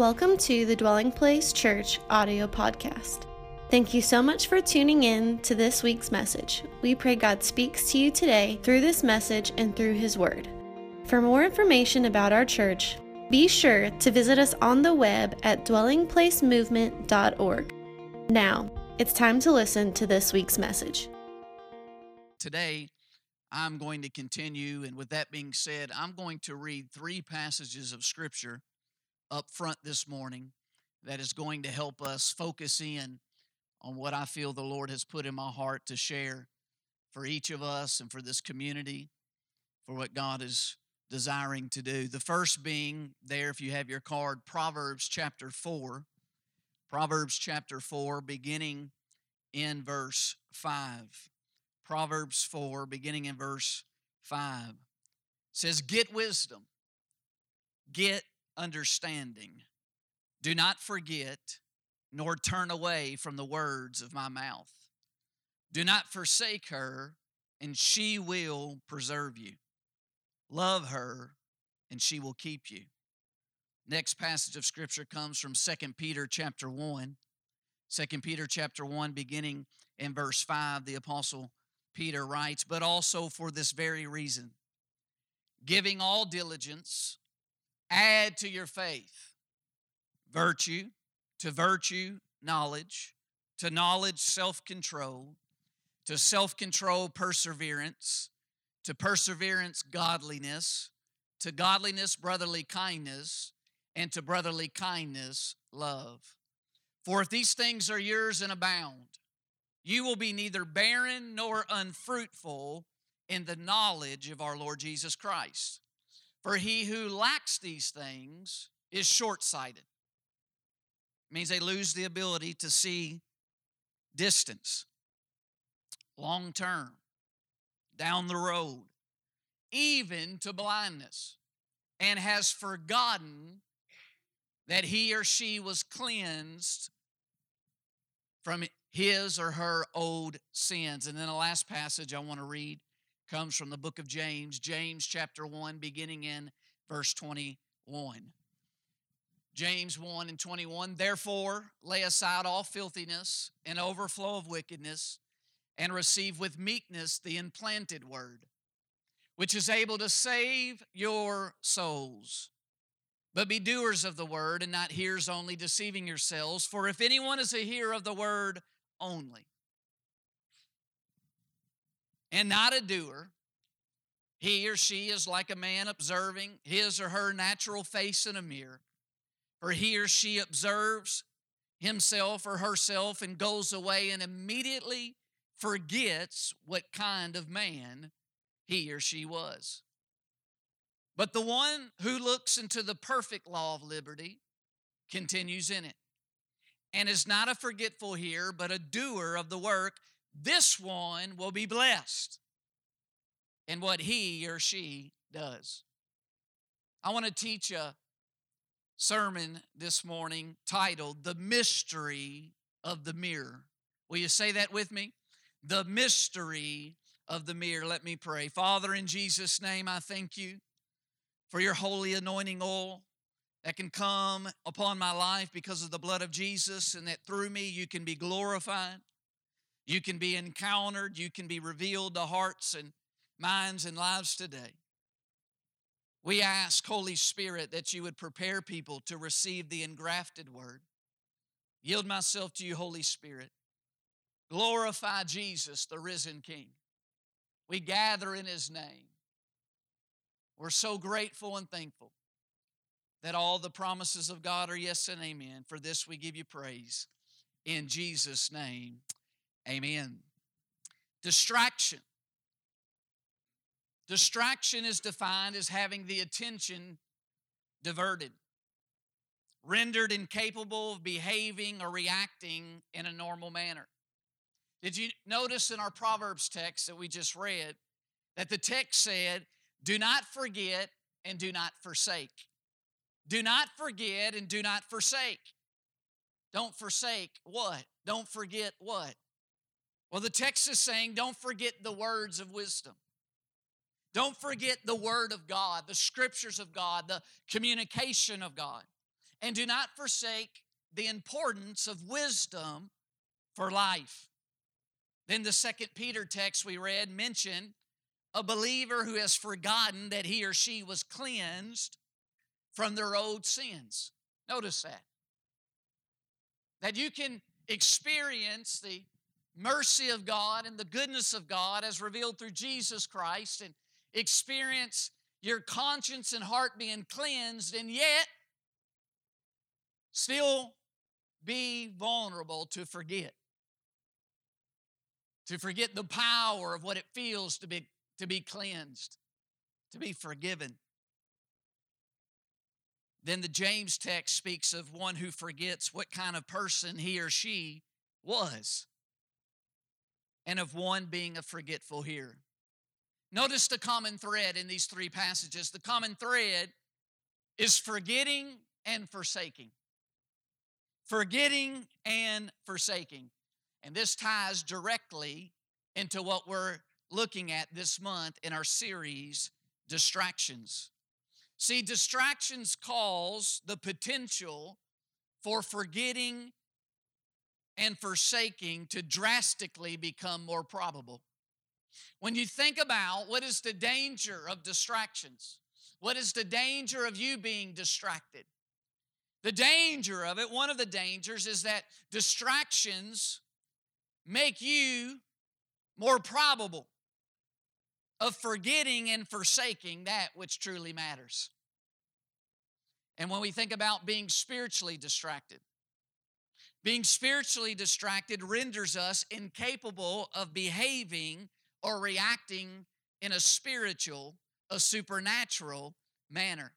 Welcome to the Dwelling Place Church audio podcast. Thank you so much for tuning in to this week's message. We pray God speaks to you today through this message and through His Word. For more information about our church, be sure to visit us on the web at dwellingplacemovement.org. Now, it's time to listen to this week's message. Today, I'm going to continue, and with that being said, I'm going to read three passages of Scripture up front this morning that is going to help us focus in on what I feel the Lord has put in my heart to share for each of us and for this community, for what God is desiring to do. The first being there, if you have your card, Proverbs chapter 4. Proverbs chapter 4, beginning in verse 5. Proverbs 4, beginning in verse 5, says, Get wisdom, get understanding. Do not forget, nor turn away from the words of my mouth. Do not forsake her, and she will preserve you. Love her, and she will keep you. Next passage of scripture comes from 2 Peter chapter 1. 2 Peter chapter 1, beginning in verse 5, the apostle Peter writes, But also for this very reason, giving all diligence, add to your faith virtue, to virtue, knowledge, to knowledge, self control, to self control, perseverance, to perseverance, godliness, to godliness, brotherly kindness, and to brotherly kindness, love. For if these things are yours and abound, you will be neither barren nor unfruitful in the knowledge of our Lord Jesus Christ. For he who lacks these things is short sighted. Means they lose the ability to see distance, long term, down the road, even to blindness, and has forgotten that he or she was cleansed from his or her old sins. And then the last passage I want to read comes from the book of James, James chapter 1, beginning in verse 21. James 1 and 21, therefore lay aside all filthiness and overflow of wickedness, and receive with meekness the implanted word, which is able to save your souls. But be doers of the word and not hearers only, deceiving yourselves. For if anyone is a hearer of the word only, and not a doer, he or she is like a man observing his or her natural face in a mirror. For he or she observes himself or herself and goes away and immediately forgets what kind of man he or she was. But the one who looks into the perfect law of liberty continues in it and is not a forgetful hearer, but a doer of the work this one will be blessed in what he or she does. I want to teach a sermon this morning titled The Mystery of the Mirror. Will you say that with me? The Mystery of the Mirror. Let me pray. Father, in Jesus' name, I thank you for your holy anointing oil that can come upon my life because of the blood of Jesus, and that through me you can be glorified. You can be encountered, you can be revealed to hearts and minds and lives today. We ask, Holy Spirit, that you would prepare people to receive the engrafted word. Yield myself to you, Holy Spirit. Glorify Jesus, the risen King. We gather in his name. We're so grateful and thankful that all the promises of God are yes and amen. For this we give you praise. In Jesus' name, Amen. Distraction. Distraction is defined as having the attention diverted, rendered incapable of behaving or reacting in a normal manner. Did you notice in our Proverbs text that we just read that the text said, Do not forget and do not forsake? Do not forget and do not forsake. Don't forsake what? Don't forget what? Well, the text is saying, don't forget the words of wisdom. Don't forget the word of God, the scriptures of God, the communication of God. and do not forsake the importance of wisdom for life. Then the second Peter text we read mentioned a believer who has forgotten that he or she was cleansed from their old sins. Notice that. That you can experience the mercy of God and the goodness of God as revealed through Jesus Christ and experience your conscience and heart being cleansed and yet still be vulnerable to forget. To forget the power of what it feels to be, to be cleansed, to be forgiven. Then the James text speaks of one who forgets what kind of person he or she was, and of one being a forgetful hearer. Notice the common thread in these three passages. The common thread is forgetting and forsaking. Forgetting and forsaking. And this ties directly into what we're looking at this month in our series, Distractions. See, distractions cause the potential for forgetting and forsaking to drastically become more probable. When you think about what is the danger of distractions, what is the danger of you being distracted? The danger of it, one of the dangers is that distractions make you more probable of forgetting and forsaking that which truly matters. And when we think about being spiritually distracted, being spiritually distracted renders us incapable of behaving or reacting in a spiritual, a supernatural manner.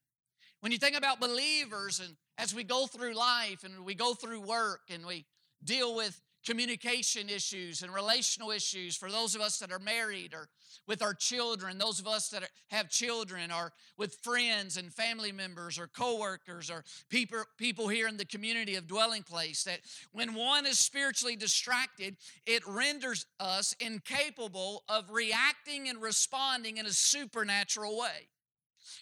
When you think about believers and as we go through life and we go through work and we deal with communication issues and relational issues for those of us that are married or with our children, those of us that have children, or with friends and family members or coworkers or people, people here in the community of dwelling place, that when one is spiritually distracted, it renders us incapable of reacting and responding in a supernatural way.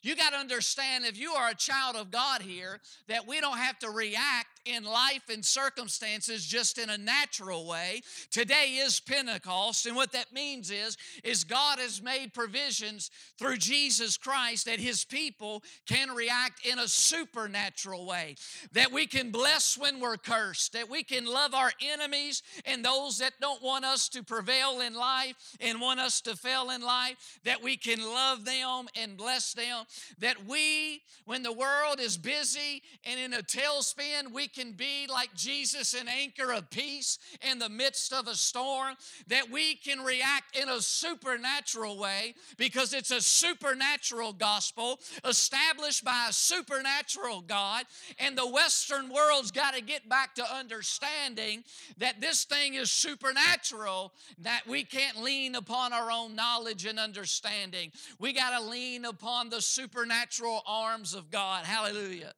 You got to understand if you are a child of God here, that we don't have to react in life and circumstances just in a natural way. Today is Pentecost, and what that means is, is God has made provisions through Jesus Christ that his people can react in a supernatural way. That we can bless when we're cursed, that we can love our enemies and those that don't want us to prevail in life and want us to fail in life, that we can love them and bless them that we, when the world is busy and in a tailspin, we can be like Jesus, an anchor of peace in the midst of a storm, that we can react in a supernatural way because it's a supernatural gospel established by a supernatural God. And the Western world's got to get back to understanding that this thing is supernatural, that we can't lean upon our own knowledge and understanding. We got to lean upon the supernatural arms of God. Hallelujah.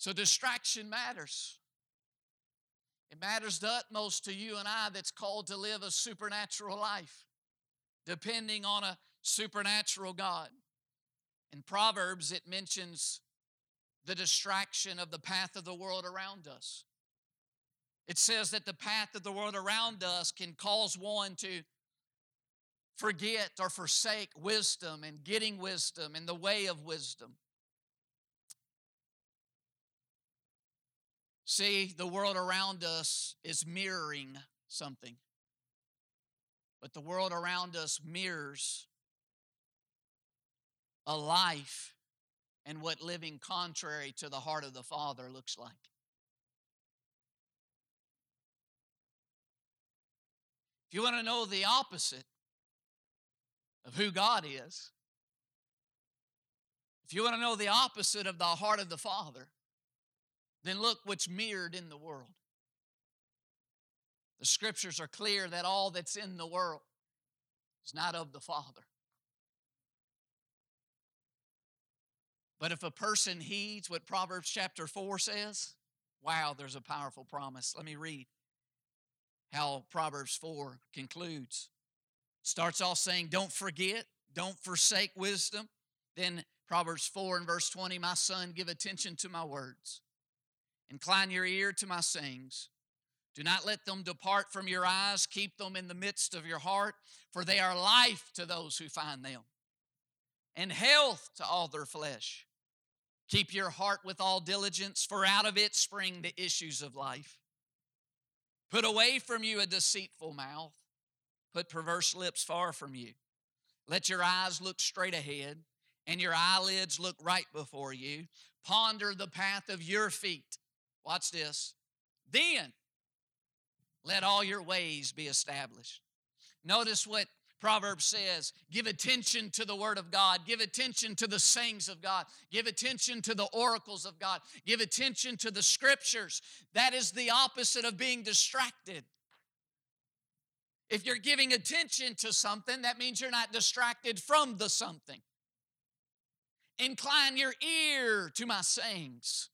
So, distraction matters. It matters the utmost to you and I that's called to live a supernatural life, depending on a supernatural God. In Proverbs, it mentions the distraction of the path of the world around us. It says that the path of the world around us can cause one to forget or forsake wisdom and getting wisdom and the way of wisdom. See, the world around us is mirroring something. But the world around us mirrors a life and what living contrary to the heart of the Father looks like. If you want to know the opposite of who God is, if you want to know the opposite of the heart of the Father, then look what's mirrored in the world. The scriptures are clear that all that's in the world is not of the Father. But if a person heeds what Proverbs chapter 4 says, wow, there's a powerful promise. Let me read how Proverbs 4 concludes. Starts off saying, Don't forget, don't forsake wisdom. Then Proverbs 4 and verse 20 My son, give attention to my words, incline your ear to my sayings. Do not let them depart from your eyes. Keep them in the midst of your heart, for they are life to those who find them, and health to all their flesh. Keep your heart with all diligence, for out of it spring the issues of life. Put away from you a deceitful mouth, put perverse lips far from you. Let your eyes look straight ahead, and your eyelids look right before you. Ponder the path of your feet. Watch this. Then let all your ways be established. Notice what Proverbs says give attention to the Word of God, give attention to the sayings of God, give attention to the oracles of God, give attention to the Scriptures. That is the opposite of being distracted. If you're giving attention to something, that means you're not distracted from the something. Incline your ear to my sayings.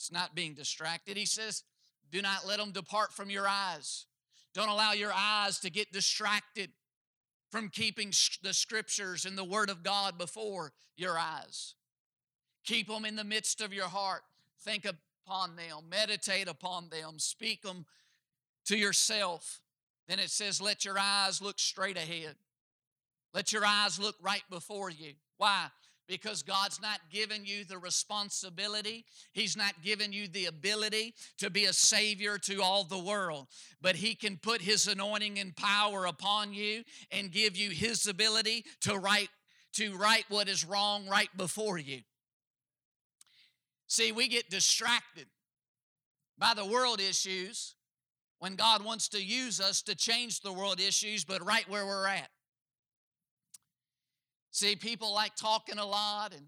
It's not being distracted. He says, do not let them depart from your eyes. Don't allow your eyes to get distracted from keeping the scriptures and the word of God before your eyes. Keep them in the midst of your heart. Think upon them, meditate upon them, speak them to yourself. Then it says, Let your eyes look straight ahead. Let your eyes look right before you. Why? Because God's not given you the responsibility. He's not given you the ability to be a savior to all the world. But He can put His anointing and power upon you and give you His ability to right to right what is wrong right before you. See, we get distracted by the world issues when God wants to use us to change the world issues, but right where we're at. See, people like talking a lot and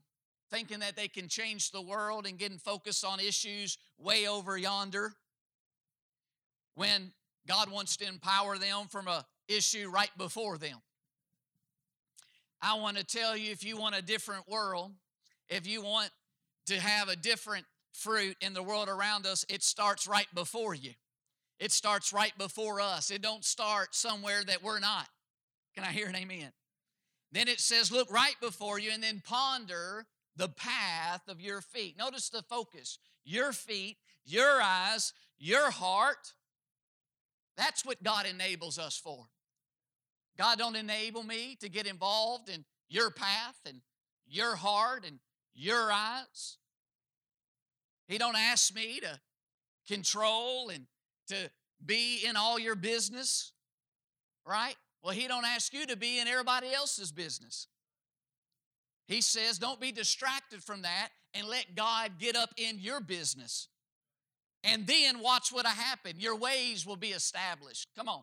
thinking that they can change the world and getting focused on issues way over yonder when God wants to empower them from a issue right before them. I want to tell you if you want a different world, if you want to have a different fruit in the world around us, it starts right before you. It starts right before us. It don't start somewhere that we're not. Can I hear an amen? Then it says, look right before you and then ponder the path of your feet. Notice the focus your feet, your eyes, your heart. That's what God enables us for. God don't enable me to get involved in your path and your heart and your eyes. He don't ask me to control and to be in all your business, right? Well, he don't ask you to be in everybody else's business. He says, don't be distracted from that and let God get up in your business. And then watch what'll happen. Your ways will be established. Come on.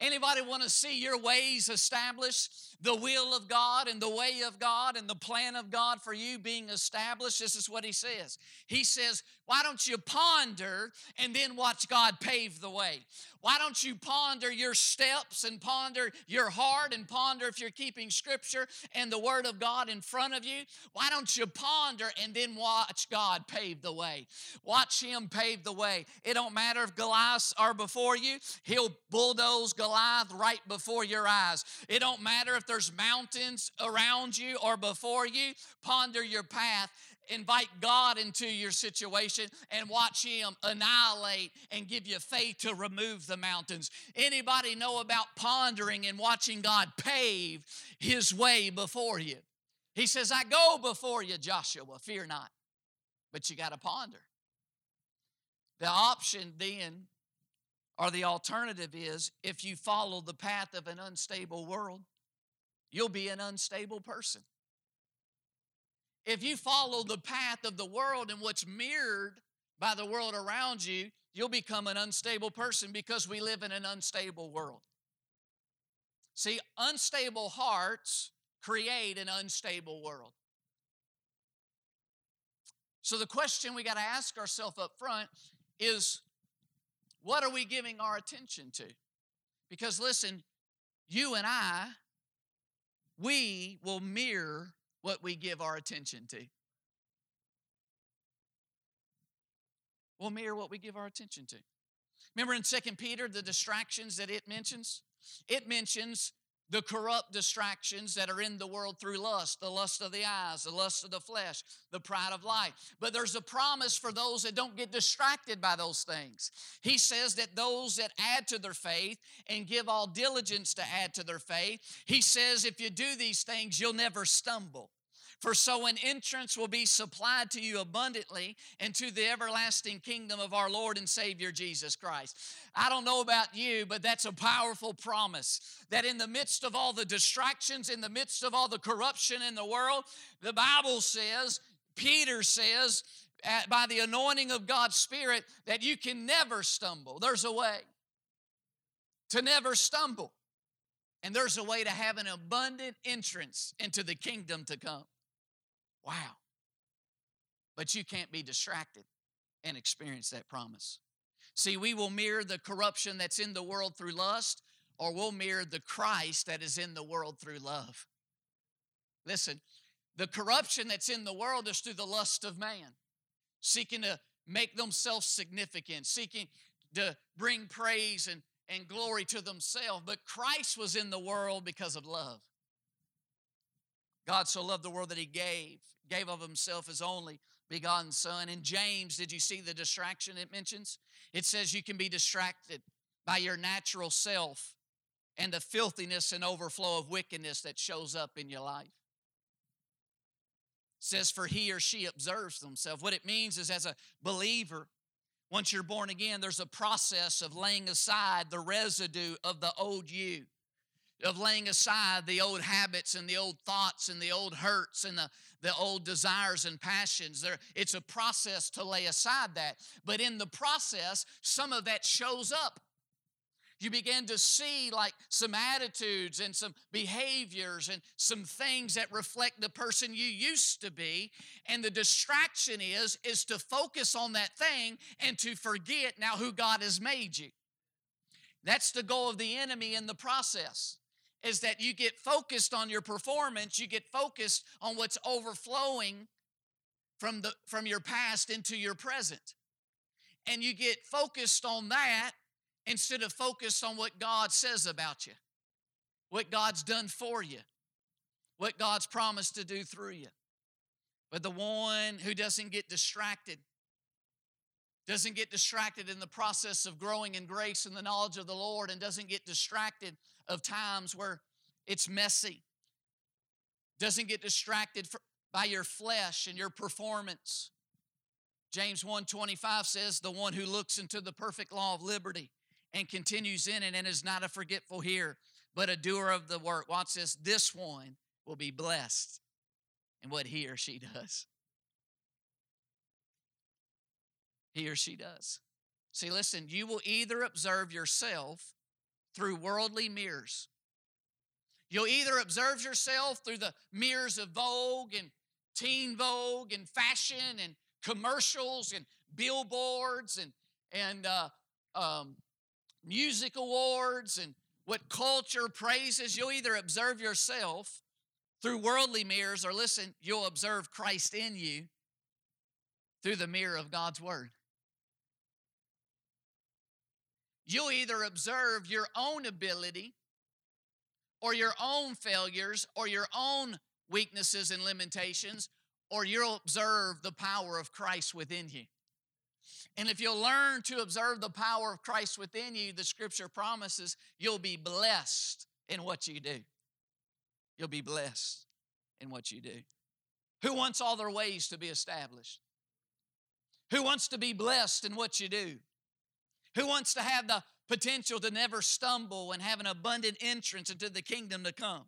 Anybody want to see your ways established? The will of God and the way of God and the plan of God for you being established? This is what he says. He says, Why don't you ponder and then watch God pave the way? Why don't you ponder your steps and ponder your heart and ponder if you're keeping scripture and the word of God in front of you? Why don't you ponder and then watch God pave the way? Watch him pave the way. It don't matter if Goliaths are before you, he'll bulldoze Goliath right before your eyes. It don't matter if there's mountains around you or before you, ponder your path invite God into your situation and watch him annihilate and give you faith to remove the mountains. Anybody know about pondering and watching God pave his way before you? He says, I go before you, Joshua, fear not. But you got to ponder. The option then, or the alternative is if you follow the path of an unstable world, you'll be an unstable person. If you follow the path of the world and what's mirrored by the world around you, you'll become an unstable person because we live in an unstable world. See, unstable hearts create an unstable world. So the question we got to ask ourselves up front is what are we giving our attention to? Because listen, you and I, we will mirror what we give our attention to. We'll mirror what we give our attention to. Remember in Second Peter, the distractions that it mentions? It mentions the corrupt distractions that are in the world through lust, the lust of the eyes, the lust of the flesh, the pride of life. But there's a promise for those that don't get distracted by those things. He says that those that add to their faith and give all diligence to add to their faith, he says if you do these things, you'll never stumble. For so an entrance will be supplied to you abundantly into the everlasting kingdom of our Lord and Savior Jesus Christ. I don't know about you, but that's a powerful promise that in the midst of all the distractions, in the midst of all the corruption in the world, the Bible says, Peter says, uh, by the anointing of God's Spirit, that you can never stumble. There's a way to never stumble. And there's a way to have an abundant entrance into the kingdom to come. Wow. But you can't be distracted and experience that promise. See, we will mirror the corruption that's in the world through lust, or we'll mirror the Christ that is in the world through love. Listen, the corruption that's in the world is through the lust of man, seeking to make themselves significant, seeking to bring praise and, and glory to themselves. But Christ was in the world because of love. God so loved the world that he gave, gave of himself his only begotten son. In James, did you see the distraction it mentions? It says you can be distracted by your natural self and the filthiness and overflow of wickedness that shows up in your life. It says, for he or she observes themselves. What it means is, as a believer, once you're born again, there's a process of laying aside the residue of the old you of laying aside the old habits and the old thoughts and the old hurts and the, the old desires and passions. There, it's a process to lay aside that. But in the process, some of that shows up. You begin to see like some attitudes and some behaviors and some things that reflect the person you used to be. And the distraction is, is to focus on that thing and to forget now who God has made you. That's the goal of the enemy in the process is that you get focused on your performance, you get focused on what's overflowing from the from your past into your present. And you get focused on that instead of focused on what God says about you. What God's done for you. What God's promised to do through you. But the one who doesn't get distracted doesn't get distracted in the process of growing in grace and the knowledge of the Lord and doesn't get distracted of times where it's messy. Doesn't get distracted by your flesh and your performance. James 1:25 says, "The one who looks into the perfect law of liberty and continues in it and is not a forgetful hearer, but a doer of the work." Watch this. This one will be blessed in what he or she does. He or she does. See, listen, you will either observe yourself through worldly mirrors. You'll either observe yourself through the mirrors of Vogue and Teen Vogue and fashion and commercials and billboards and, and uh, um, music awards and what culture praises. You'll either observe yourself through worldly mirrors or listen, you'll observe Christ in you through the mirror of God's Word. You'll either observe your own ability or your own failures or your own weaknesses and limitations, or you'll observe the power of Christ within you. And if you'll learn to observe the power of Christ within you, the scripture promises you'll be blessed in what you do. You'll be blessed in what you do. Who wants all their ways to be established? Who wants to be blessed in what you do? Who wants to have the potential to never stumble and have an abundant entrance into the kingdom to come?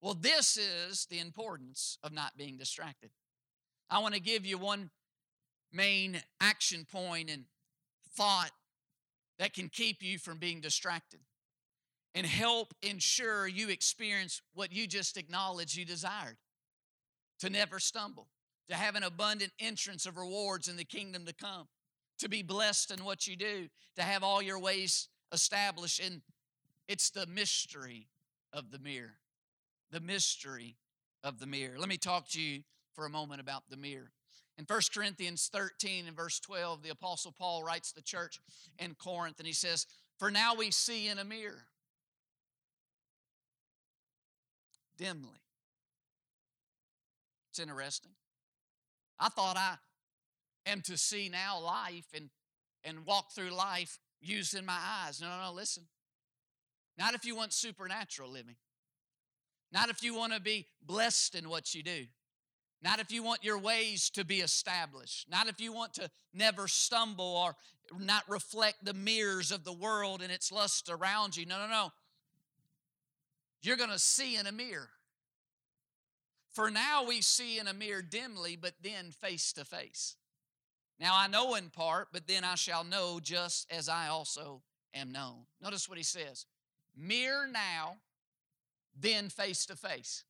Well, this is the importance of not being distracted. I want to give you one main action point and thought that can keep you from being distracted and help ensure you experience what you just acknowledged you desired to never stumble, to have an abundant entrance of rewards in the kingdom to come to be blessed in what you do, to have all your ways established. And it's the mystery of the mirror. The mystery of the mirror. Let me talk to you for a moment about the mirror. In 1 Corinthians 13 and verse 12, the Apostle Paul writes the church in Corinth and he says, For now we see in a mirror. dimly. It's interesting. I thought I am to see now life and, and walk through life using my eyes. No, no, no, listen. Not if you want supernatural living. Not if you want to be blessed in what you do. Not if you want your ways to be established. Not if you want to never stumble or not reflect the mirrors of the world and its lust around you. No, no, no. You're going to see in a mirror. For now we see in a mirror dimly, but then face to face. Now I know in part, but then I shall know just as I also am known. Notice what he says mirror now, then face to face.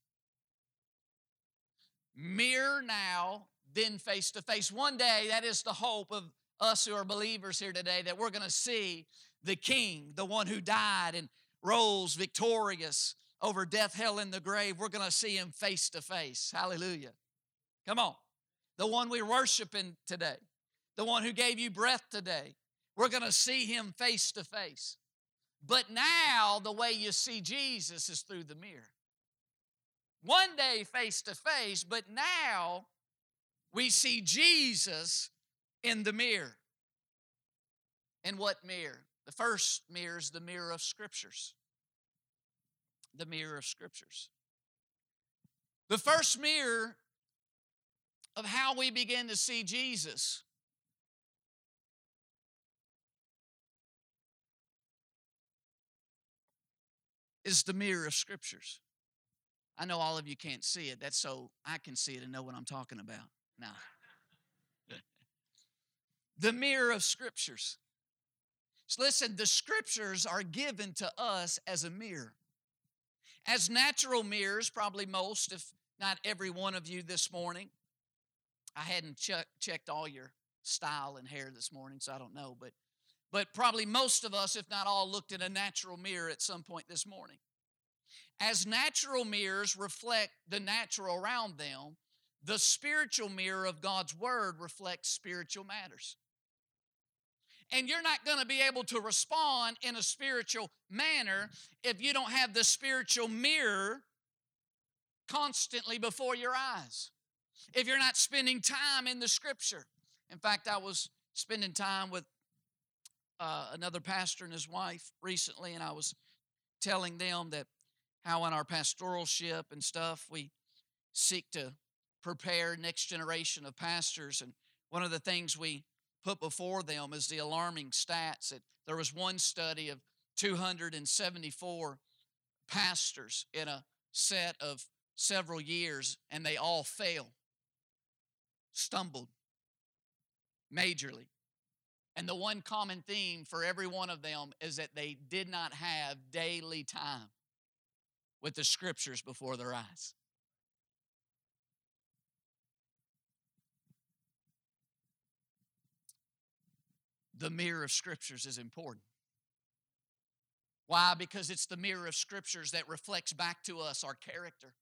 Mirror now, then face to face. One day, that is the hope of us who are believers here today, that we're going to see the King, the one who died and rose victorious over death, hell, and the grave. We're going to see him face to face. Hallelujah. Come on. The one we're worshiping today, the one who gave you breath today. We're going to see him face to face. But now, the way you see Jesus is through the mirror. One day face to face, but now we see Jesus in the mirror. In what mirror? The first mirror is the mirror of scriptures. The mirror of scriptures. The first mirror of how we begin to see Jesus is the mirror of scriptures. I know all of you can't see it. That's so I can see it and know what I'm talking about. Now, the mirror of scriptures. So listen, the scriptures are given to us as a mirror. As natural mirrors, probably most, if not every one of you this morning. I hadn't check, checked all your style and hair this morning, so I don't know, but but probably most of us, if not all, looked in a natural mirror at some point this morning. As natural mirrors reflect the natural around them, the spiritual mirror of God's Word reflects spiritual matters. And you're not going to be able to respond in a spiritual manner if you don't have the spiritual mirror constantly before your eyes. If you're not spending time in the scripture. In fact, I was spending time with uh, another pastor and his wife recently, and I was telling them that how in our pastoralship and stuff we seek to prepare next generation of pastors and one of the things we put before them is the alarming stats that there was one study of 274 pastors in a set of several years and they all failed stumbled majorly and the one common theme for every one of them is that they did not have daily time with the scriptures before their eyes. The mirror of scriptures is important. Why? Because it's the mirror of scriptures that reflects back to us our character.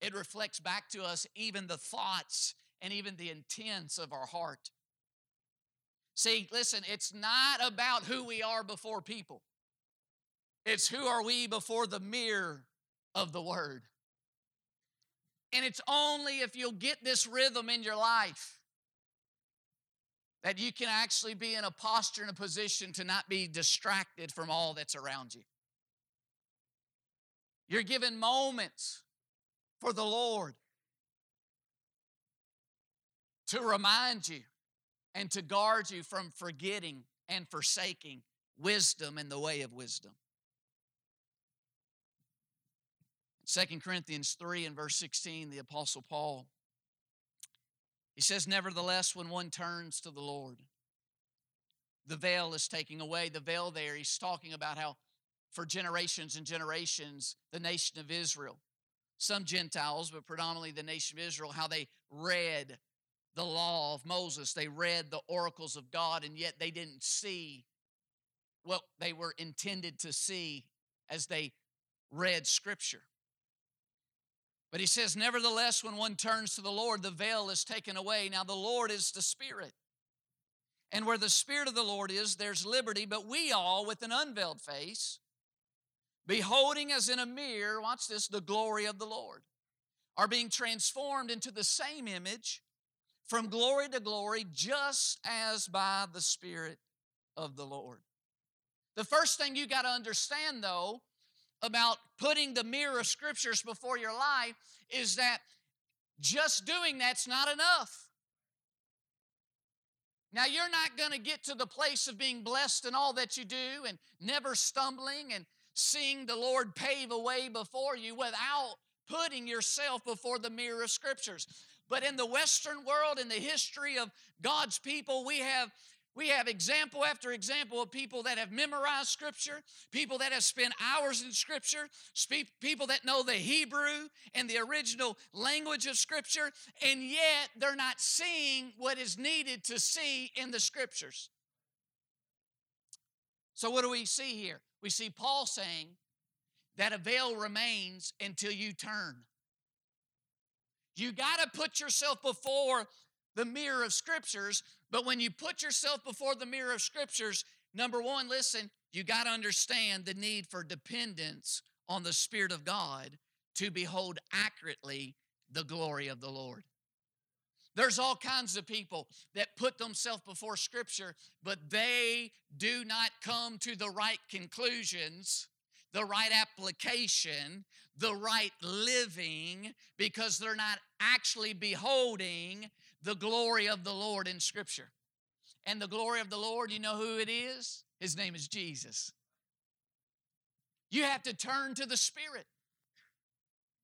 It reflects back to us even the thoughts and even the intents of our heart. See, listen, it's not about who we are before people. It's who are we before the mirror of the Word. And it's only if you'll get this rhythm in your life that you can actually be in a posture and a position to not be distracted from all that's around you. You're given moments for the Lord to remind you and to guard you from forgetting and forsaking wisdom and the way of wisdom. 2 Corinthians 3 and verse 16, the Apostle Paul, he says, Nevertheless, when one turns to the Lord, the veil is taking away. The veil there, he's talking about how for generations and generations, the nation of Israel, some Gentiles, but predominantly the nation of Israel, how they read the law of Moses, they read the oracles of God, and yet they didn't see what they were intended to see as they read Scripture. But he says, Nevertheless, when one turns to the Lord, the veil is taken away. Now, the Lord is the Spirit. And where the Spirit of the Lord is, there's liberty. But we all, with an unveiled face, beholding as in a mirror, watch this, the glory of the Lord, are being transformed into the same image from glory to glory, just as by the Spirit of the Lord. The first thing you got to understand, though, about putting the mirror of scriptures before your life is that just doing that's not enough. Now, you're not going to get to the place of being blessed in all that you do and never stumbling and seeing the Lord pave a way before you without putting yourself before the mirror of scriptures. But in the Western world, in the history of God's people, we have we have example after example of people that have memorized Scripture, people that have spent hours in Scripture, people that know the Hebrew and the original language of Scripture, and yet they're not seeing what is needed to see in the Scriptures. So, what do we see here? We see Paul saying that a veil remains until you turn. You got to put yourself before the mirror of scriptures. But when you put yourself before the mirror of scriptures, number one, listen, you got to understand the need for dependence on the Spirit of God to behold accurately the glory of the Lord. There's all kinds of people that put themselves before Scripture, but they do not come to the right conclusions, the right application, the right living, because they're not actually beholding the glory of the Lord in Scripture. And the glory of the Lord, you know who it is? His name is Jesus. You have to turn to the Spirit.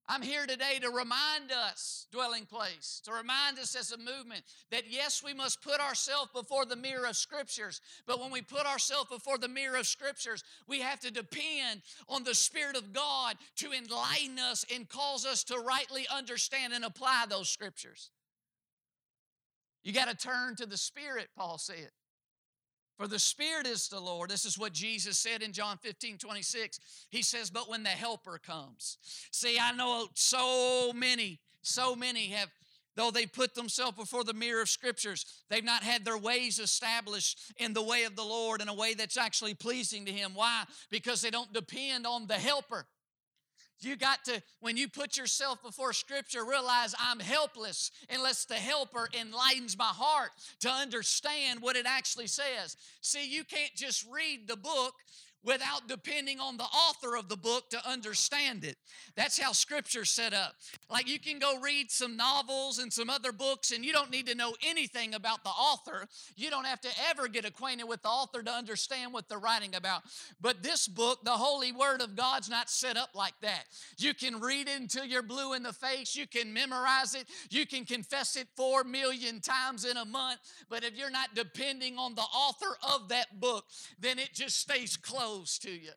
I'm here today to remind us, dwelling place, to remind us as a movement that yes, we must put ourselves before the mirror of scriptures, but when we put ourselves before the mirror of scriptures, we have to depend on the Spirit of God to enlighten us and cause us to rightly understand and apply those scriptures. You got to turn to the Spirit, Paul said. For the Spirit is the Lord. This is what Jesus said in John 15, 26. He says, But when the Helper comes. See, I know so many, so many have, though they put themselves before the mirror of Scriptures, they've not had their ways established in the way of the Lord in a way that's actually pleasing to Him. Why? Because they don't depend on the Helper. You got to, when you put yourself before Scripture, realize I'm helpless unless the helper enlightens my heart to understand what it actually says. See, you can't just read the book without depending on the author of the book to understand it. That's how scripture's set up. Like you can go read some novels and some other books and you don't need to know anything about the author. You don't have to ever get acquainted with the author to understand what they're writing about. But this book, the Holy Word of God's not set up like that. You can read it until you're blue in the face, you can memorize it, you can confess it 4 million times in a month, but if you're not depending on the author of that book, then it just stays closed to you.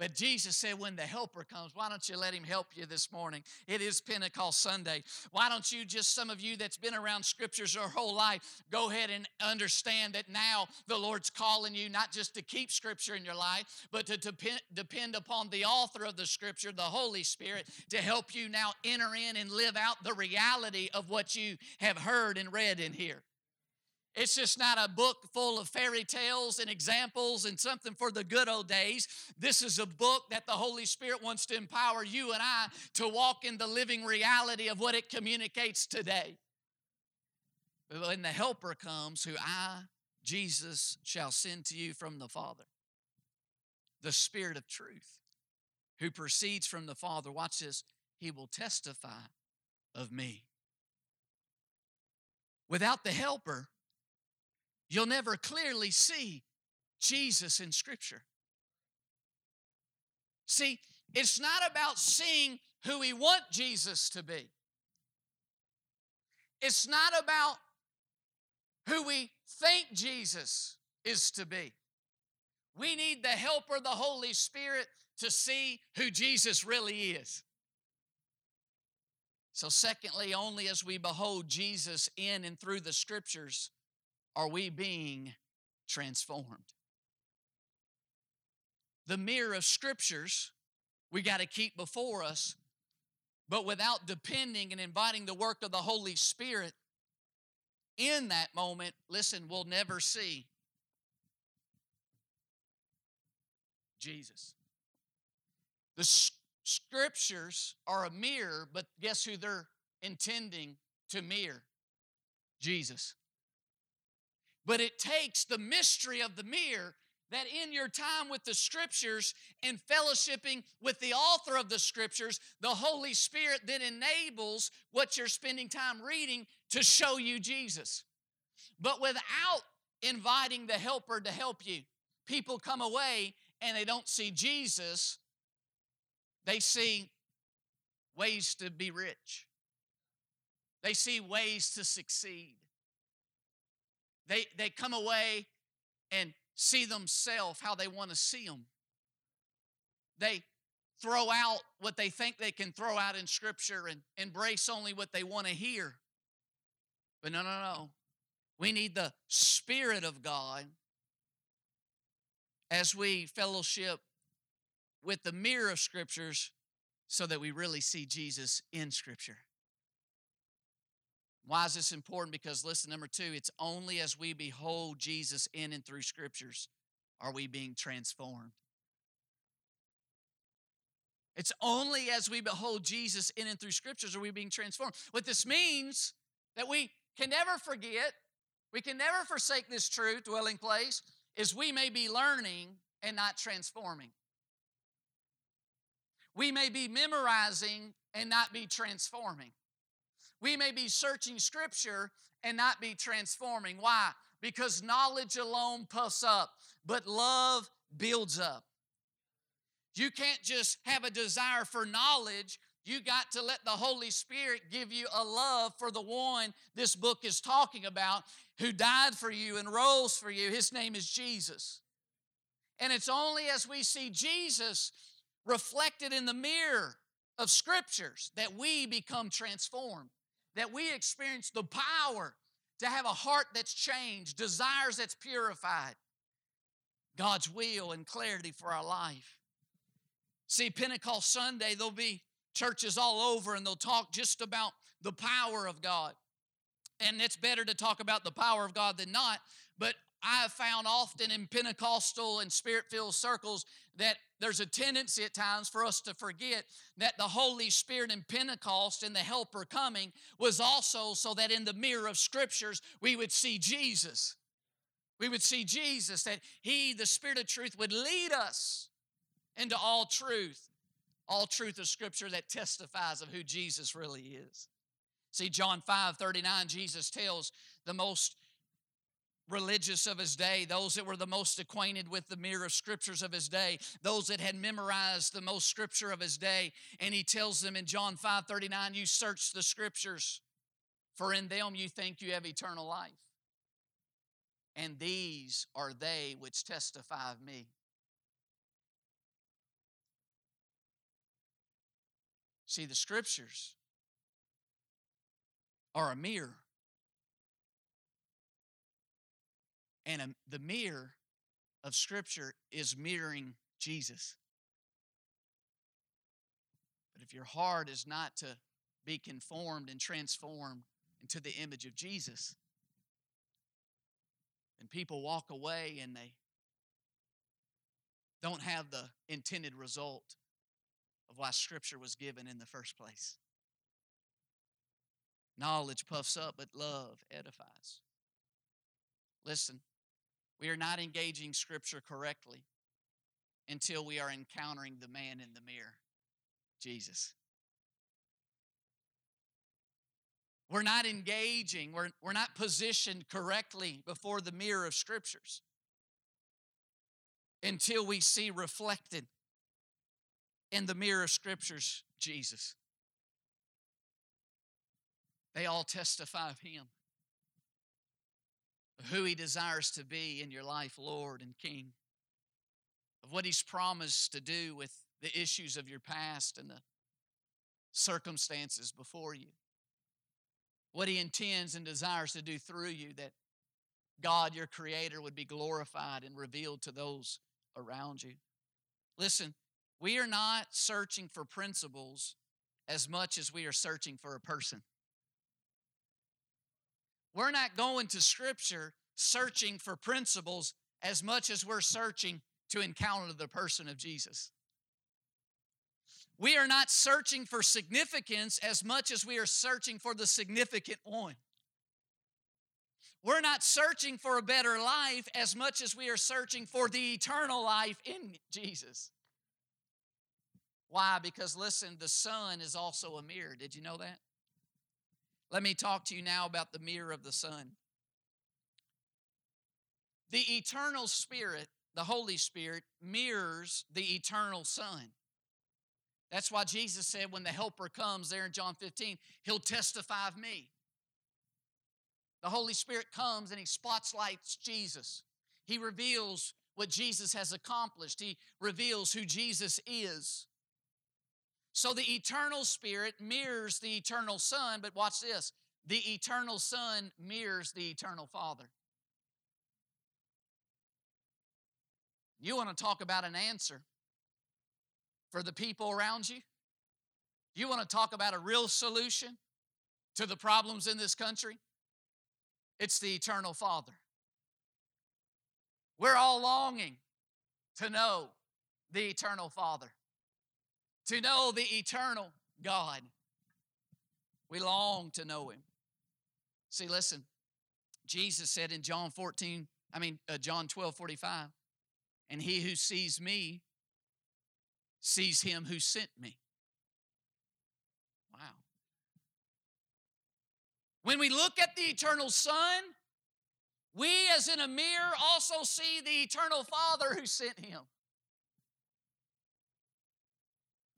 But Jesus said, when the helper comes, why don't you let him help you this morning? It is Pentecost Sunday. Why don't you, just some of you that's been around scriptures your whole life, go ahead and understand that now the Lord's calling you not just to keep scripture in your life, but to depend, depend upon the author of the scripture, the Holy Spirit, to help you now enter in and live out the reality of what you have heard and read in here. It's just not a book full of fairy tales and examples and something for the good old days. This is a book that the Holy Spirit wants to empower you and I to walk in the living reality of what it communicates today. When the Helper comes, who I, Jesus, shall send to you from the Father, the Spirit of truth, who proceeds from the Father, watch this, he will testify of me. Without the Helper, you'll never clearly see Jesus in Scripture. See, it's not about seeing who we want Jesus to be. It's not about who we think Jesus is to be. We need the helper, the Holy Spirit, to see who Jesus really is. So, secondly, only as we behold Jesus in and through the scriptures are we being transformed? The mirror of scriptures we got to keep before us, but without depending and inviting the work of the Holy Spirit in that moment, listen, we'll never see Jesus. The scriptures are a mirror, but guess who they're intending to mirror? Jesus. But it takes the mystery of the mirror that in your time with the scriptures and fellowshipping with the author of the scriptures, the Holy Spirit then enables what you're spending time reading to show you Jesus. But without inviting the helper to help you, people come away and they don't see Jesus, they see ways to be rich, they see ways to succeed. They, they come away and see themselves how they want to see them. They throw out what they think they can throw out in Scripture and embrace only what they want to hear. But no, no, no. We need the Spirit of God as we fellowship with the mirror of Scriptures so that we really see Jesus in Scripture. Why is this important? Because listen, number two, it's only as we behold Jesus in and through scriptures are we being transformed. It's only as we behold Jesus in and through scriptures are we being transformed. What this means that we can never forget, we can never forsake this truth, dwelling place, is we may be learning and not transforming. We may be memorizing and not be transforming. We may be searching scripture and not be transforming. Why? Because knowledge alone puffs up, but love builds up. You can't just have a desire for knowledge. You got to let the Holy Spirit give you a love for the one this book is talking about who died for you and rose for you. His name is Jesus. And it's only as we see Jesus reflected in the mirror of scriptures that we become transformed that we experience the power to have a heart that's changed, desires that's purified, God's will and clarity for our life. See, Pentecost Sunday, there'll be churches all over and they'll talk just about the power of God. And it's better to talk about the power of God than not. But I have found often in Pentecostal and spirit filled circles that there's a tendency at times for us to forget that the Holy Spirit in Pentecost and the Helper coming was also so that in the mirror of Scriptures we would see Jesus. We would see Jesus, that He, the Spirit of truth, would lead us into all truth, all truth of Scripture that testifies of who Jesus really is. See, John 5 39, Jesus tells the most religious of his day, those that were the most acquainted with the mirror scriptures of his day, those that had memorized the most scripture of his day. And he tells them in John 5 39, You search the scriptures, for in them you think you have eternal life. And these are they which testify of me. See, the scriptures are a mirror And a, the mirror of Scripture is mirroring Jesus. But if your heart is not to be conformed and transformed into the image of Jesus, and people walk away and they don't have the intended result of why Scripture was given in the first place. Knowledge puffs up, but love edifies. Listen, we are not engaging Scripture correctly until we are encountering the man in the mirror, Jesus. We're not engaging, we're, we're not positioned correctly before the mirror of Scriptures until we see reflected in the mirror of Scriptures Jesus. They all testify of Him who He desires to be in your life, Lord and King, of what He's promised to do with the issues of your past and the circumstances before you, what He intends and desires to do through you, that God, your Creator, would be glorified and revealed to those around you. Listen, we are not searching for principles as much as we are searching for a person. We're not going to Scripture searching for principles as much as we're searching to encounter the person of Jesus. We are not searching for significance as much as we are searching for the significant one. We're not searching for a better life as much as we are searching for the eternal life in Jesus. Why? Because listen, the Son is also a mirror. Did you know that? Let me talk to you now about the mirror of the Son. The eternal spirit, the Holy Spirit, mirrors the eternal Son. That's why Jesus said when the Helper comes there in John 15, He'll testify of me. The Holy Spirit comes and He spotlights Jesus. He reveals what Jesus has accomplished, He reveals who Jesus is. So the eternal spirit mirrors the eternal Son, but watch this the eternal Son mirrors the eternal Father. You want to talk about an answer for the people around you? You want to talk about a real solution to the problems in this country? It's the eternal Father. We're all longing to know the eternal Father to know the eternal God. We long to know Him. See, listen, Jesus said in John 14, I mean, uh, John 12, 45, and he who sees me sees him who sent me. Wow. When we look at the eternal Son, we as in a mirror also see the eternal Father who sent him.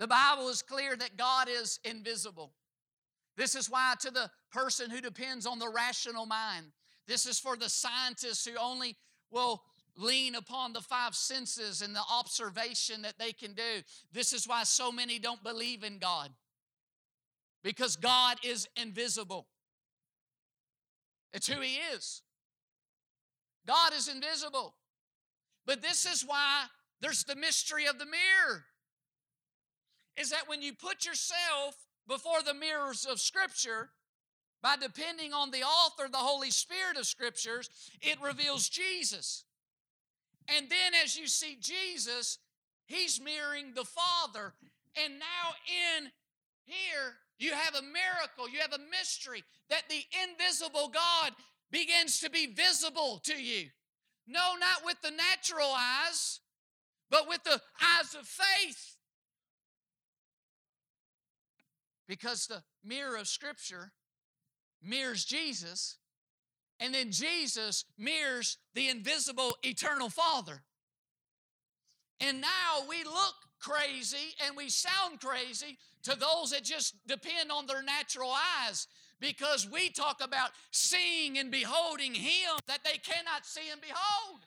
The Bible is clear that God is invisible. This is why, to the person who depends on the rational mind, this is for the scientists who only will lean upon the five senses and the observation that they can do. This is why so many don't believe in God, because God is invisible. It's who He is. God is invisible. But this is why there's the mystery of the mirror is that when you put yourself before the mirrors of Scripture, by depending on the author, the Holy Spirit of Scriptures, it reveals Jesus. And then as you see Jesus, He's mirroring the Father. And now in here, you have a miracle, you have a mystery that the invisible God begins to be visible to you. No, not with the natural eyes, but with the eyes of faith. Because the mirror of Scripture mirrors Jesus, and then Jesus mirrors the invisible eternal Father. And now we look crazy and we sound crazy to those that just depend on their natural eyes because we talk about seeing and beholding Him that they cannot see and behold.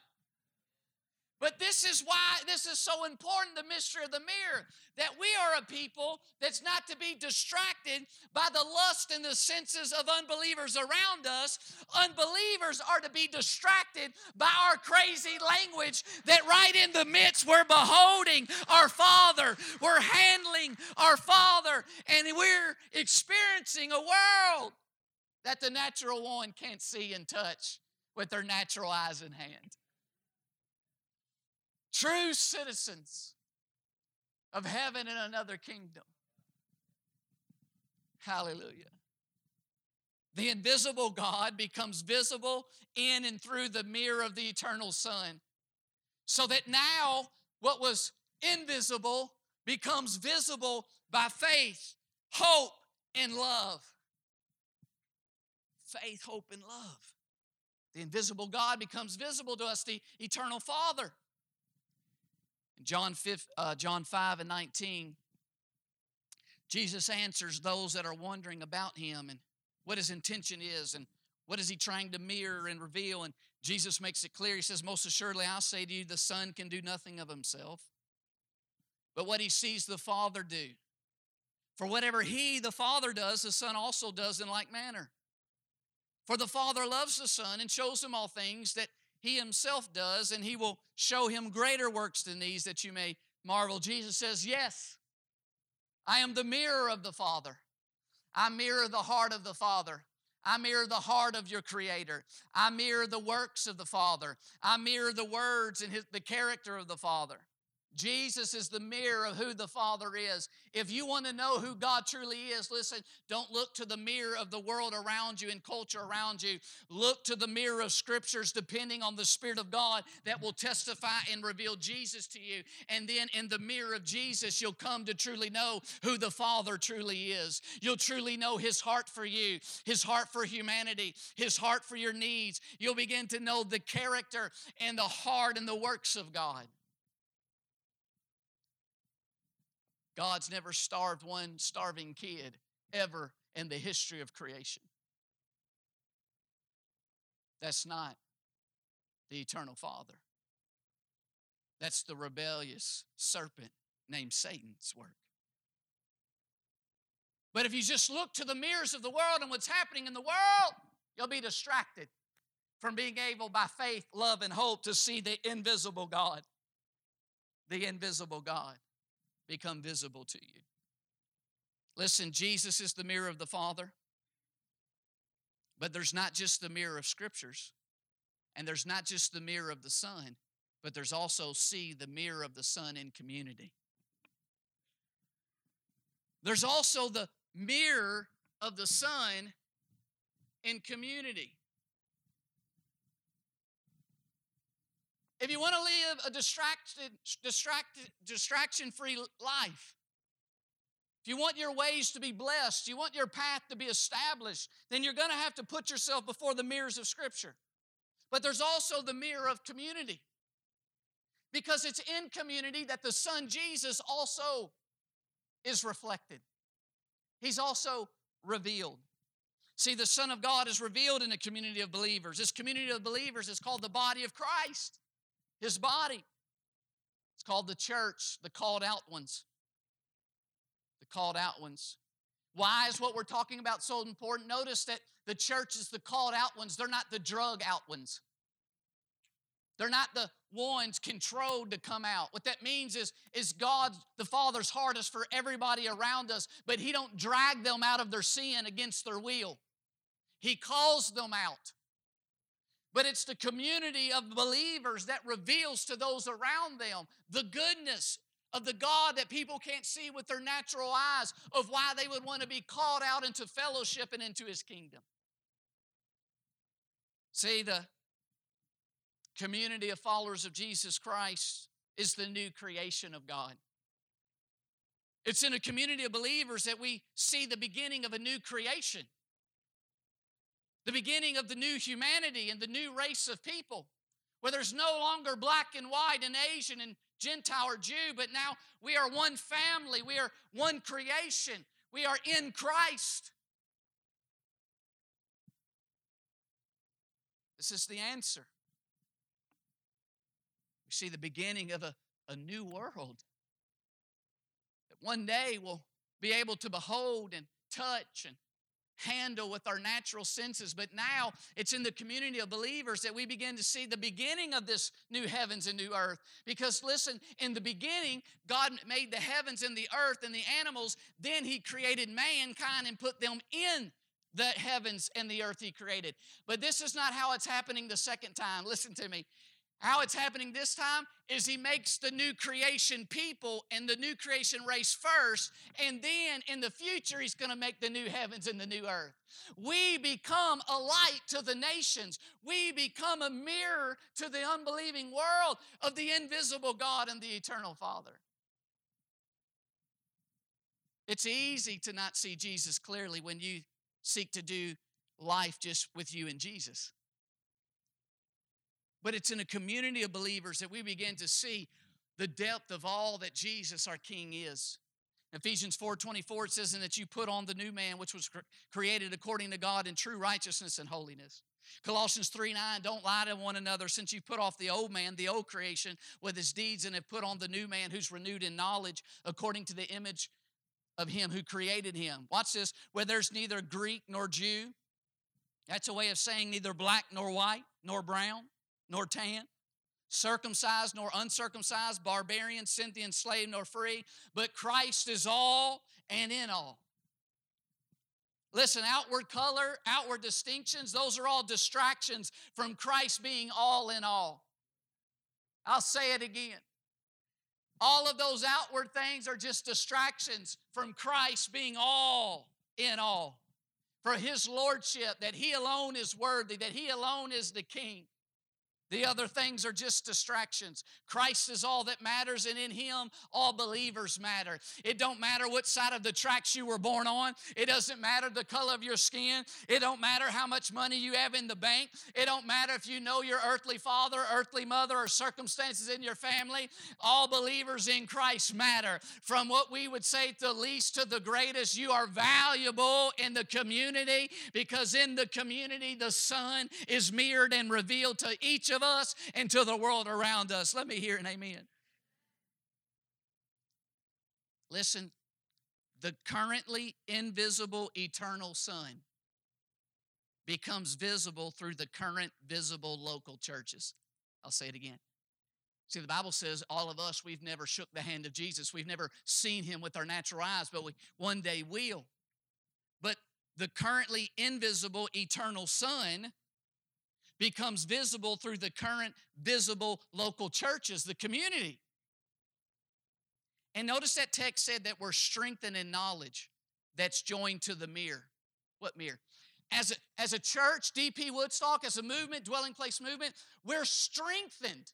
But this is why this is so important the mystery of the mirror that we are a people that's not to be distracted by the lust and the senses of unbelievers around us. Unbelievers are to be distracted by our crazy language that right in the midst we're beholding our Father, we're handling our Father, and we're experiencing a world that the natural one can't see and touch with their natural eyes and hand true citizens of heaven and another kingdom. Hallelujah. The invisible God becomes visible in and through the mirror of the eternal Son. So that now what was invisible becomes visible by faith, hope, and love. Faith, hope, and love. The invisible God becomes visible to us, the eternal Father. John 5, uh, John 5 and 19, Jesus answers those that are wondering about him and what his intention is and what is he trying to mirror and reveal. And Jesus makes it clear. He says, Most assuredly, I say to you, the Son can do nothing of himself, but what he sees the Father do. For whatever he, the Father, does, the Son also does in like manner. For the Father loves the Son and shows him all things that he himself does, and he will show him greater works than these that you may marvel. Jesus says, Yes, I am the mirror of the Father. I mirror the heart of the Father. I mirror the heart of your Creator. I mirror the works of the Father. I mirror the words and his, the character of the Father. Jesus is the mirror of who the Father is. If you want to know who God truly is, listen, don't look to the mirror of the world around you and culture around you. Look to the mirror of scriptures, depending on the Spirit of God that will testify and reveal Jesus to you. And then in the mirror of Jesus, you'll come to truly know who the Father truly is. You'll truly know His heart for you, His heart for humanity, His heart for your needs. You'll begin to know the character and the heart and the works of God. God's never starved one starving kid ever in the history of creation. That's not the eternal Father. That's the rebellious serpent named Satan's work. But if you just look to the mirrors of the world and what's happening in the world, you'll be distracted from being able by faith, love, and hope to see the invisible God. The invisible God become visible to you. Listen, Jesus is the mirror of the Father, but there's not just the mirror of Scriptures, and there's not just the mirror of the Son, but there's also, see, the mirror of the Son in community. There's also the mirror of the Son in community. If you want to live a distracted, distracted, distraction-free life, if you want your ways to be blessed, you want your path to be established, then you're going to have to put yourself before the mirrors of Scripture. But there's also the mirror of community. Because it's in community that the Son Jesus also is reflected. He's also revealed. See, the Son of God is revealed in a community of believers. This community of believers is called the body of Christ his body. It's called the church, the called out ones. The called out ones. Why is what we're talking about so important? Notice that the church is the called out ones, they're not the drug out ones. They're not the ones controlled to come out. What that means is, is God, the Father's heart is for everybody around us, but He don't drag them out of their sin against their will. He calls them out but it's the community of believers that reveals to those around them the goodness of the God that people can't see with their natural eyes, of why they would want to be called out into fellowship and into His kingdom. See, the community of followers of Jesus Christ is the new creation of God. It's in a community of believers that we see the beginning of a new creation the beginning of the new humanity and the new race of people, where there's no longer black and white and Asian and Gentile or Jew, but now we are one family, we are one creation, we are in Christ. This is the answer. We see the beginning of a, a new world that one day we'll be able to behold and touch and handle with our natural senses. But now it's in the community of believers that we begin to see the beginning of this new heavens and new earth. Because listen, in the beginning, God made the heavens and the earth and the animals. Then He created mankind and put them in the heavens and the earth He created. But this is not how it's happening the second time. Listen to me. How it's happening this time is he makes the new creation people and the new creation race first, and then in the future, he's going to make the new heavens and the new earth. We become a light to the nations, we become a mirror to the unbelieving world of the invisible God and the eternal Father. It's easy to not see Jesus clearly when you seek to do life just with you and Jesus but it's in a community of believers that we begin to see the depth of all that Jesus our King is. Ephesians 4:24 it says and that you put on the new man which was created according to God in true righteousness and holiness. Colossians 3 9, don't lie to one another since you put off the old man, the old creation, with his deeds, and have put on the new man who's renewed in knowledge according to the image of him who created him. Watch this, where there's neither Greek nor Jew. That's a way of saying neither black nor white nor brown nor tan, circumcised nor uncircumcised, barbarian, Scythian, slave nor free, but Christ is all and in all. Listen, outward color, outward distinctions, those are all distractions from Christ being all in all. I'll say it again. All of those outward things are just distractions from Christ being all in all. For his lordship, that he alone is worthy, that he alone is the king. The other things are just distractions. Christ is all that matters, and in Him, all believers matter. It don't matter what side of the tracks you were born on. It doesn't matter the color of your skin. It don't matter how much money you have in the bank. It don't matter if you know your earthly father, earthly mother, or circumstances in your family. All believers in Christ matter. From what we would say the least to the greatest, you are valuable in the community because in the community, the Son is mirrored and revealed to each of of us and to the world around us. Let me hear an amen. Listen, the currently invisible eternal Son becomes visible through the current visible local churches. I'll say it again. See, the Bible says all of us, we've never shook the hand of Jesus. We've never seen him with our natural eyes, but we one day will. But the currently invisible eternal Son becomes visible through the current visible local churches, the community. And notice that text said that we're strengthened in knowledge that's joined to the mirror. What mirror? As a, as a church, DP Woodstock, as a movement, dwelling place movement, we're strengthened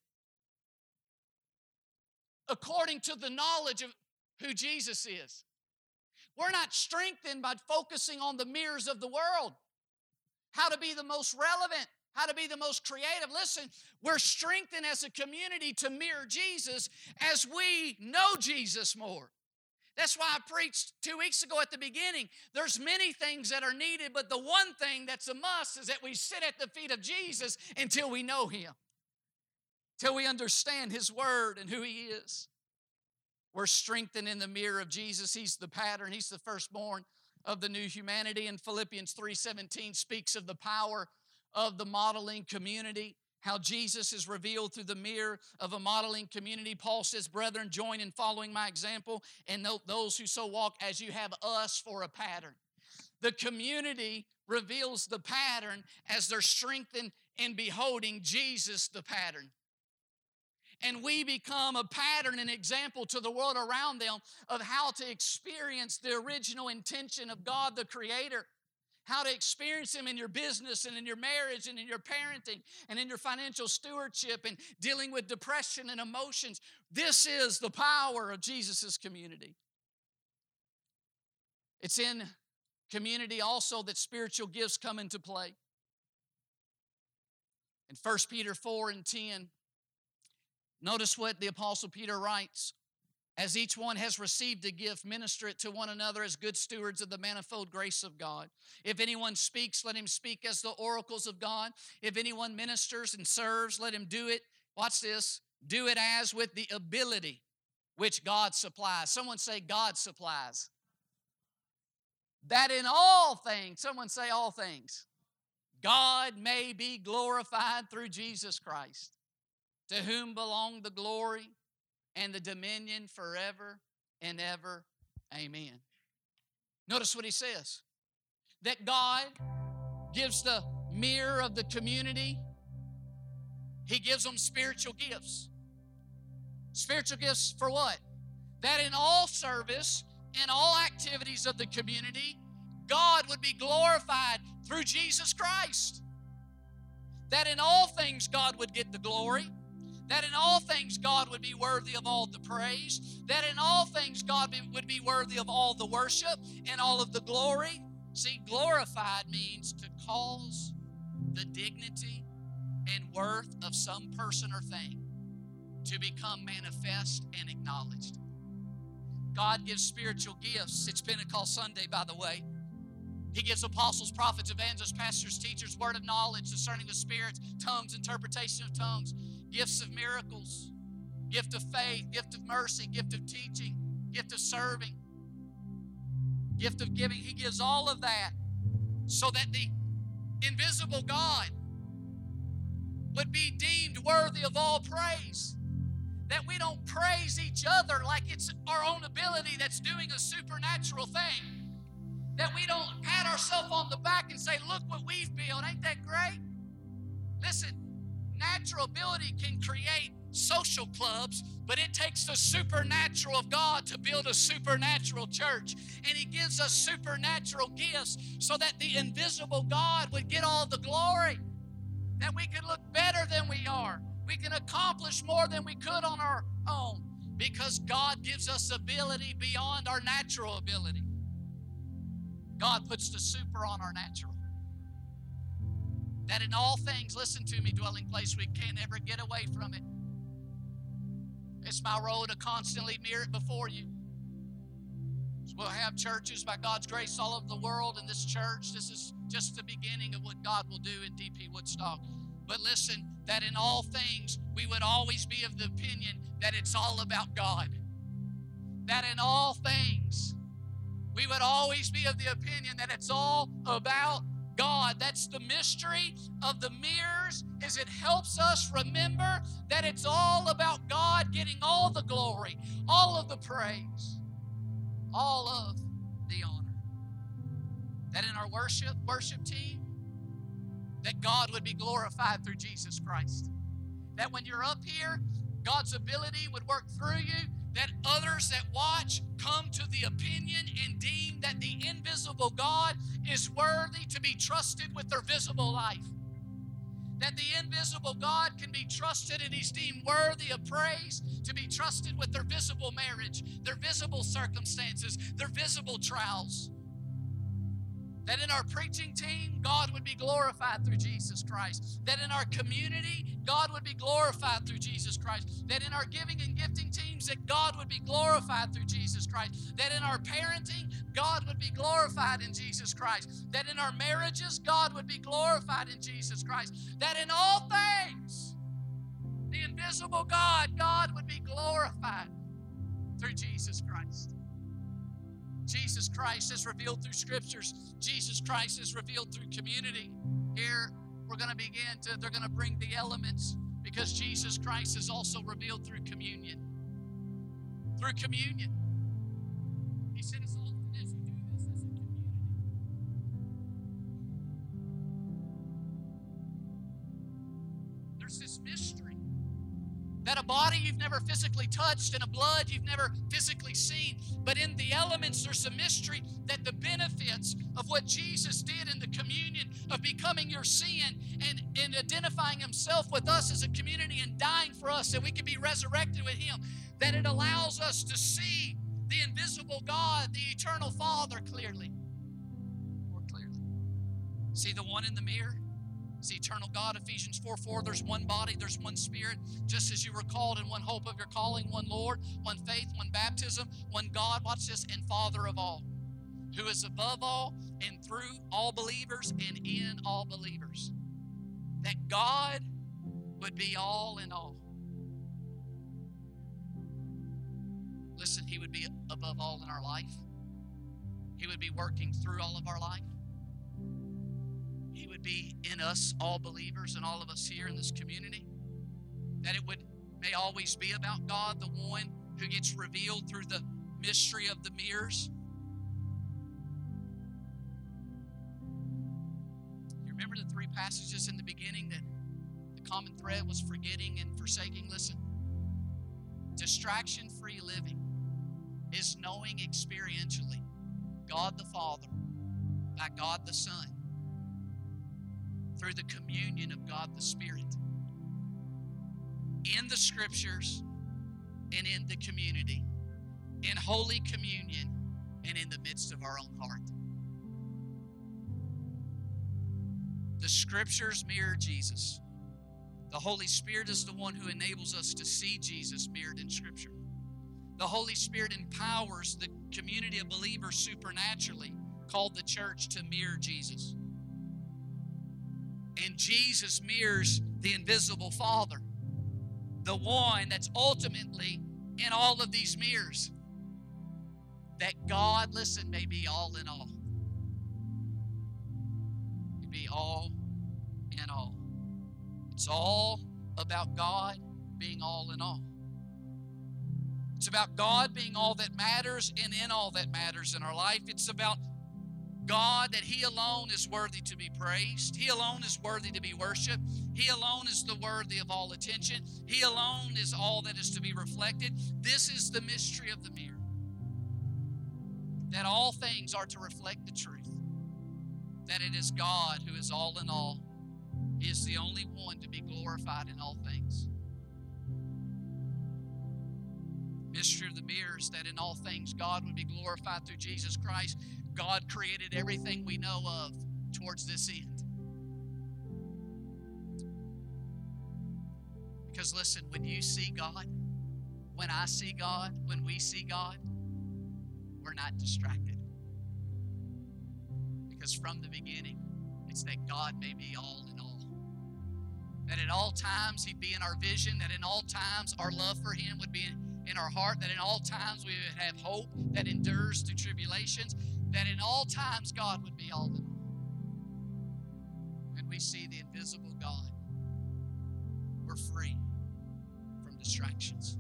according to the knowledge of who Jesus is. We're not strengthened by focusing on the mirrors of the world, how to be the most relevant, how to be the most creative. Listen, we're strengthened as a community to mirror Jesus as we know Jesus more. That's why I preached two weeks ago at the beginning. There's many things that are needed, but the one thing that's a must is that we sit at the feet of Jesus until we know Him, till we understand His Word and who He is. We're strengthened in the mirror of Jesus. He's the pattern. He's the firstborn of the new humanity. And Philippians 3:17 speaks of the power of the modeling community, how Jesus is revealed through the mirror of a modeling community. Paul says, Brethren, join in following my example, and those who so walk as you have us for a pattern. The community reveals the pattern as they're strengthened in beholding Jesus, the pattern. And we become a pattern and example to the world around them of how to experience the original intention of God, the Creator how to experience Him in your business and in your marriage and in your parenting and in your financial stewardship and dealing with depression and emotions. This is the power of Jesus' community. It's in community also that spiritual gifts come into play. In 1 Peter 4 and 10, notice what the Apostle Peter writes. As each one has received a gift, minister it to one another as good stewards of the manifold grace of God. If anyone speaks, let him speak as the oracles of God. If anyone ministers and serves, let him do it. Watch this do it as with the ability which God supplies. Someone say, God supplies. That in all things, someone say, all things, God may be glorified through Jesus Christ, to whom belong the glory and the dominion forever and ever. Amen. Notice what he says that God gives the mirror of the community, he gives them spiritual gifts. Spiritual gifts for what? That in all service, in all activities of the community, God would be glorified through Jesus Christ. That in all things, God would get the glory that in all things God would be worthy of all the praise, that in all things God would be worthy of all the worship and all of the glory. See, glorified means to cause the dignity and worth of some person or thing to become manifest and acknowledged. God gives spiritual gifts. It's Pentecost Sunday, by the way. He gives apostles, prophets, evangelists, pastors, teachers, word of knowledge, discerning the spirits, tongues, interpretation of tongues gifts of miracles, gift of faith, gift of mercy, gift of teaching, gift of serving, gift of giving. He gives all of that so that the invisible God would be deemed worthy of all praise. That we don't praise each other like it's our own ability that's doing a supernatural thing. That we don't pat ourselves on the back and say, Look what we've built. Ain't that great? Listen, natural ability can create social clubs, But it takes the supernatural of God to build a supernatural church. And He gives us supernatural gifts so that the invisible God would get all the glory. That we can look better than we are. We can accomplish more than we could on our own because God gives us ability beyond our natural ability. God puts the super on our natural. That in all things, listen to me, dwelling place, we can't ever get away from it. It's my role to constantly mirror it before you. So we'll have churches by God's grace all over the world, and this church, this is just the beginning of what God will do in DP Woodstock. But listen, that in all things, we would always be of the opinion that it's all about God. That in all things, we would always be of the opinion that it's all about God. That's the mystery of the mirrors is it helps us remember that it's all about God getting all the glory, all of the praise, all of the honor. That in our worship worship team that God would be glorified through Jesus Christ. That when you're up here, God's ability would work through you that others that watch come to the opinion and deem that the invisible God is worthy to be trusted with their visible life. That the invisible God can be trusted and he's deemed worthy of praise to be trusted with their visible marriage, their visible circumstances, their visible trials. That in our preaching team, God would be glorified through Jesus Christ. That in our community, God would be glorified through Jesus Christ. That in our giving and gifting teams, that God would be glorified through Jesus Christ. That in our parenting, God would be glorified in Jesus Christ. That in our marriages, God would be glorified in Jesus Christ. That in all things, the invisible God, God would be glorified through Jesus Christ. Jesus Christ is revealed through scriptures. Jesus Christ is revealed through community. Here, we're going to begin to, they're going to bring the elements because Jesus Christ is also revealed through communion. Through communion. He said, never physically touched and a blood you've never physically seen. But in the elements, there's a mystery that the benefits of what Jesus did in the communion of becoming your sin and, and identifying himself with us as a community and dying for us that we can be resurrected with him, that it allows us to see the invisible God, the eternal Father clearly. More clearly. See the one in the mirror? The eternal God, Ephesians 4 4. There's one body, there's one spirit, just as you were called in one hope of your calling, one Lord, one faith, one baptism, one God, watch this, and Father of all, who is above all and through all believers and in all believers. That God would be all in all. Listen, He would be above all in our life, He would be working through all of our life. Be in us, all believers, and all of us here in this community. That it would may always be about God, the one who gets revealed through the mystery of the mirrors. You remember the three passages in the beginning that the common thread was forgetting and forsaking? Listen. Distraction free living is knowing experientially God the Father by God the Son through the communion of God the Spirit in the scriptures and in the community, in holy communion and in the midst of our own heart. The scriptures mirror Jesus. The Holy Spirit is the one who enables us to see Jesus mirrored in Scripture. The Holy Spirit empowers the community of believers supernaturally, called the church, to mirror Jesus. And Jesus mirrors the invisible Father, the one that's ultimately in all of these mirrors. That God, listen, may be all in all. Be all in all. It's all about God being all in all. It's about God being all that matters and in all that matters in our life. It's about God, that He alone is worthy to be praised. He alone is worthy to be worshiped. He alone is the worthy of all attention. He alone is all that is to be reflected. This is the mystery of the mirror. That all things are to reflect the truth. That it is God who is all in all. He is the only one to be glorified in all things. Mystery of the mirror is that in all things God would be glorified through Jesus Christ God created everything we know of towards this end. Because listen, when you see God, when I see God, when we see God, we're not distracted. Because from the beginning, it's that God may be all in all. That at all times He'd be in our vision, that in all times our love for Him would be in, in our heart, that in all times we would have hope that endures through tribulations, that in all times God would be all in all. And we see the invisible God, we're free from distractions.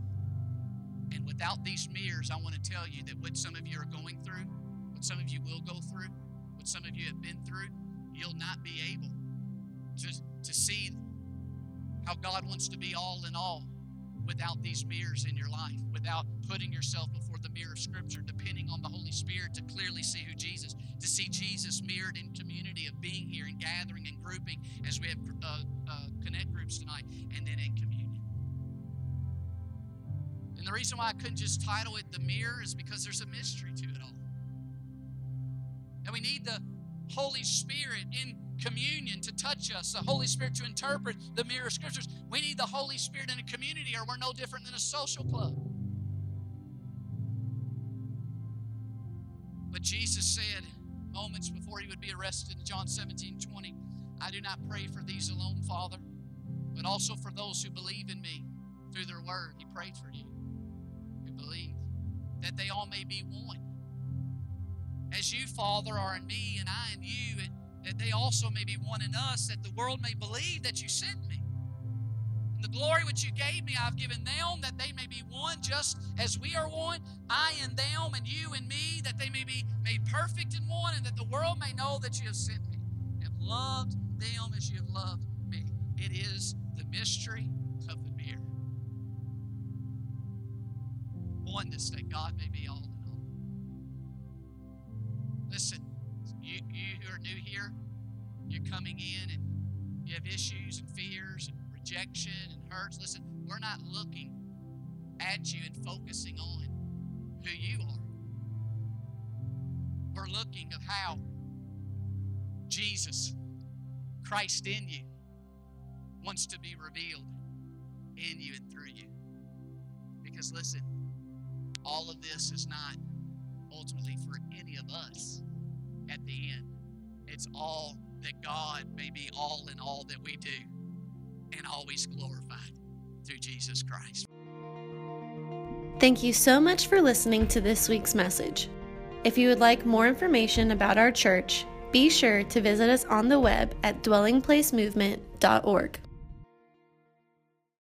And without these mirrors, I want to tell you that what some of you are going through, what some of you will go through, what some of you have been through, you'll not be able to, to see how God wants to be all in all without these mirrors in your life, without putting yourself before the mirror of Scripture, depending on the Holy Spirit to clearly see who Jesus, to see Jesus mirrored in community of being here and gathering and grouping as we have uh, uh, connect groups tonight, and then in communion. And the reason why I couldn't just title it The Mirror is because there's a mystery to it all. And we need the Holy Spirit in communion to touch us, the Holy Spirit to interpret the mirror scriptures. We need the Holy Spirit in a community, or we're no different than a social club. But Jesus said moments before he would be arrested in John 17 20, I do not pray for these alone, Father, but also for those who believe in me through their word. He prayed for you who believe, that they all may be one. As you, Father, are in me and I in you, and that they also may be one in us, that the world may believe that you sent me. And the glory which you gave me, I've given them, that they may be one, just as we are one, I and them, and you and me, that they may be made perfect in one, and that the world may know that you have sent me, have loved them as you have loved me. It is the mystery of the mirror. Oneness that God may be all. Listen, you, you who are new here, you're coming in and you have issues and fears and rejection and hurts. Listen, we're not looking at you and focusing on who you are. We're looking of how Jesus, Christ in you, wants to be revealed in you and through you. Because listen, all of this is not ultimately for any of us at the end. It's all that God may be all in all that we do and always glorified through Jesus Christ. Thank you so much for listening to this week's message. If you would like more information about our church, be sure to visit us on the web at dwellingplacemovement.org.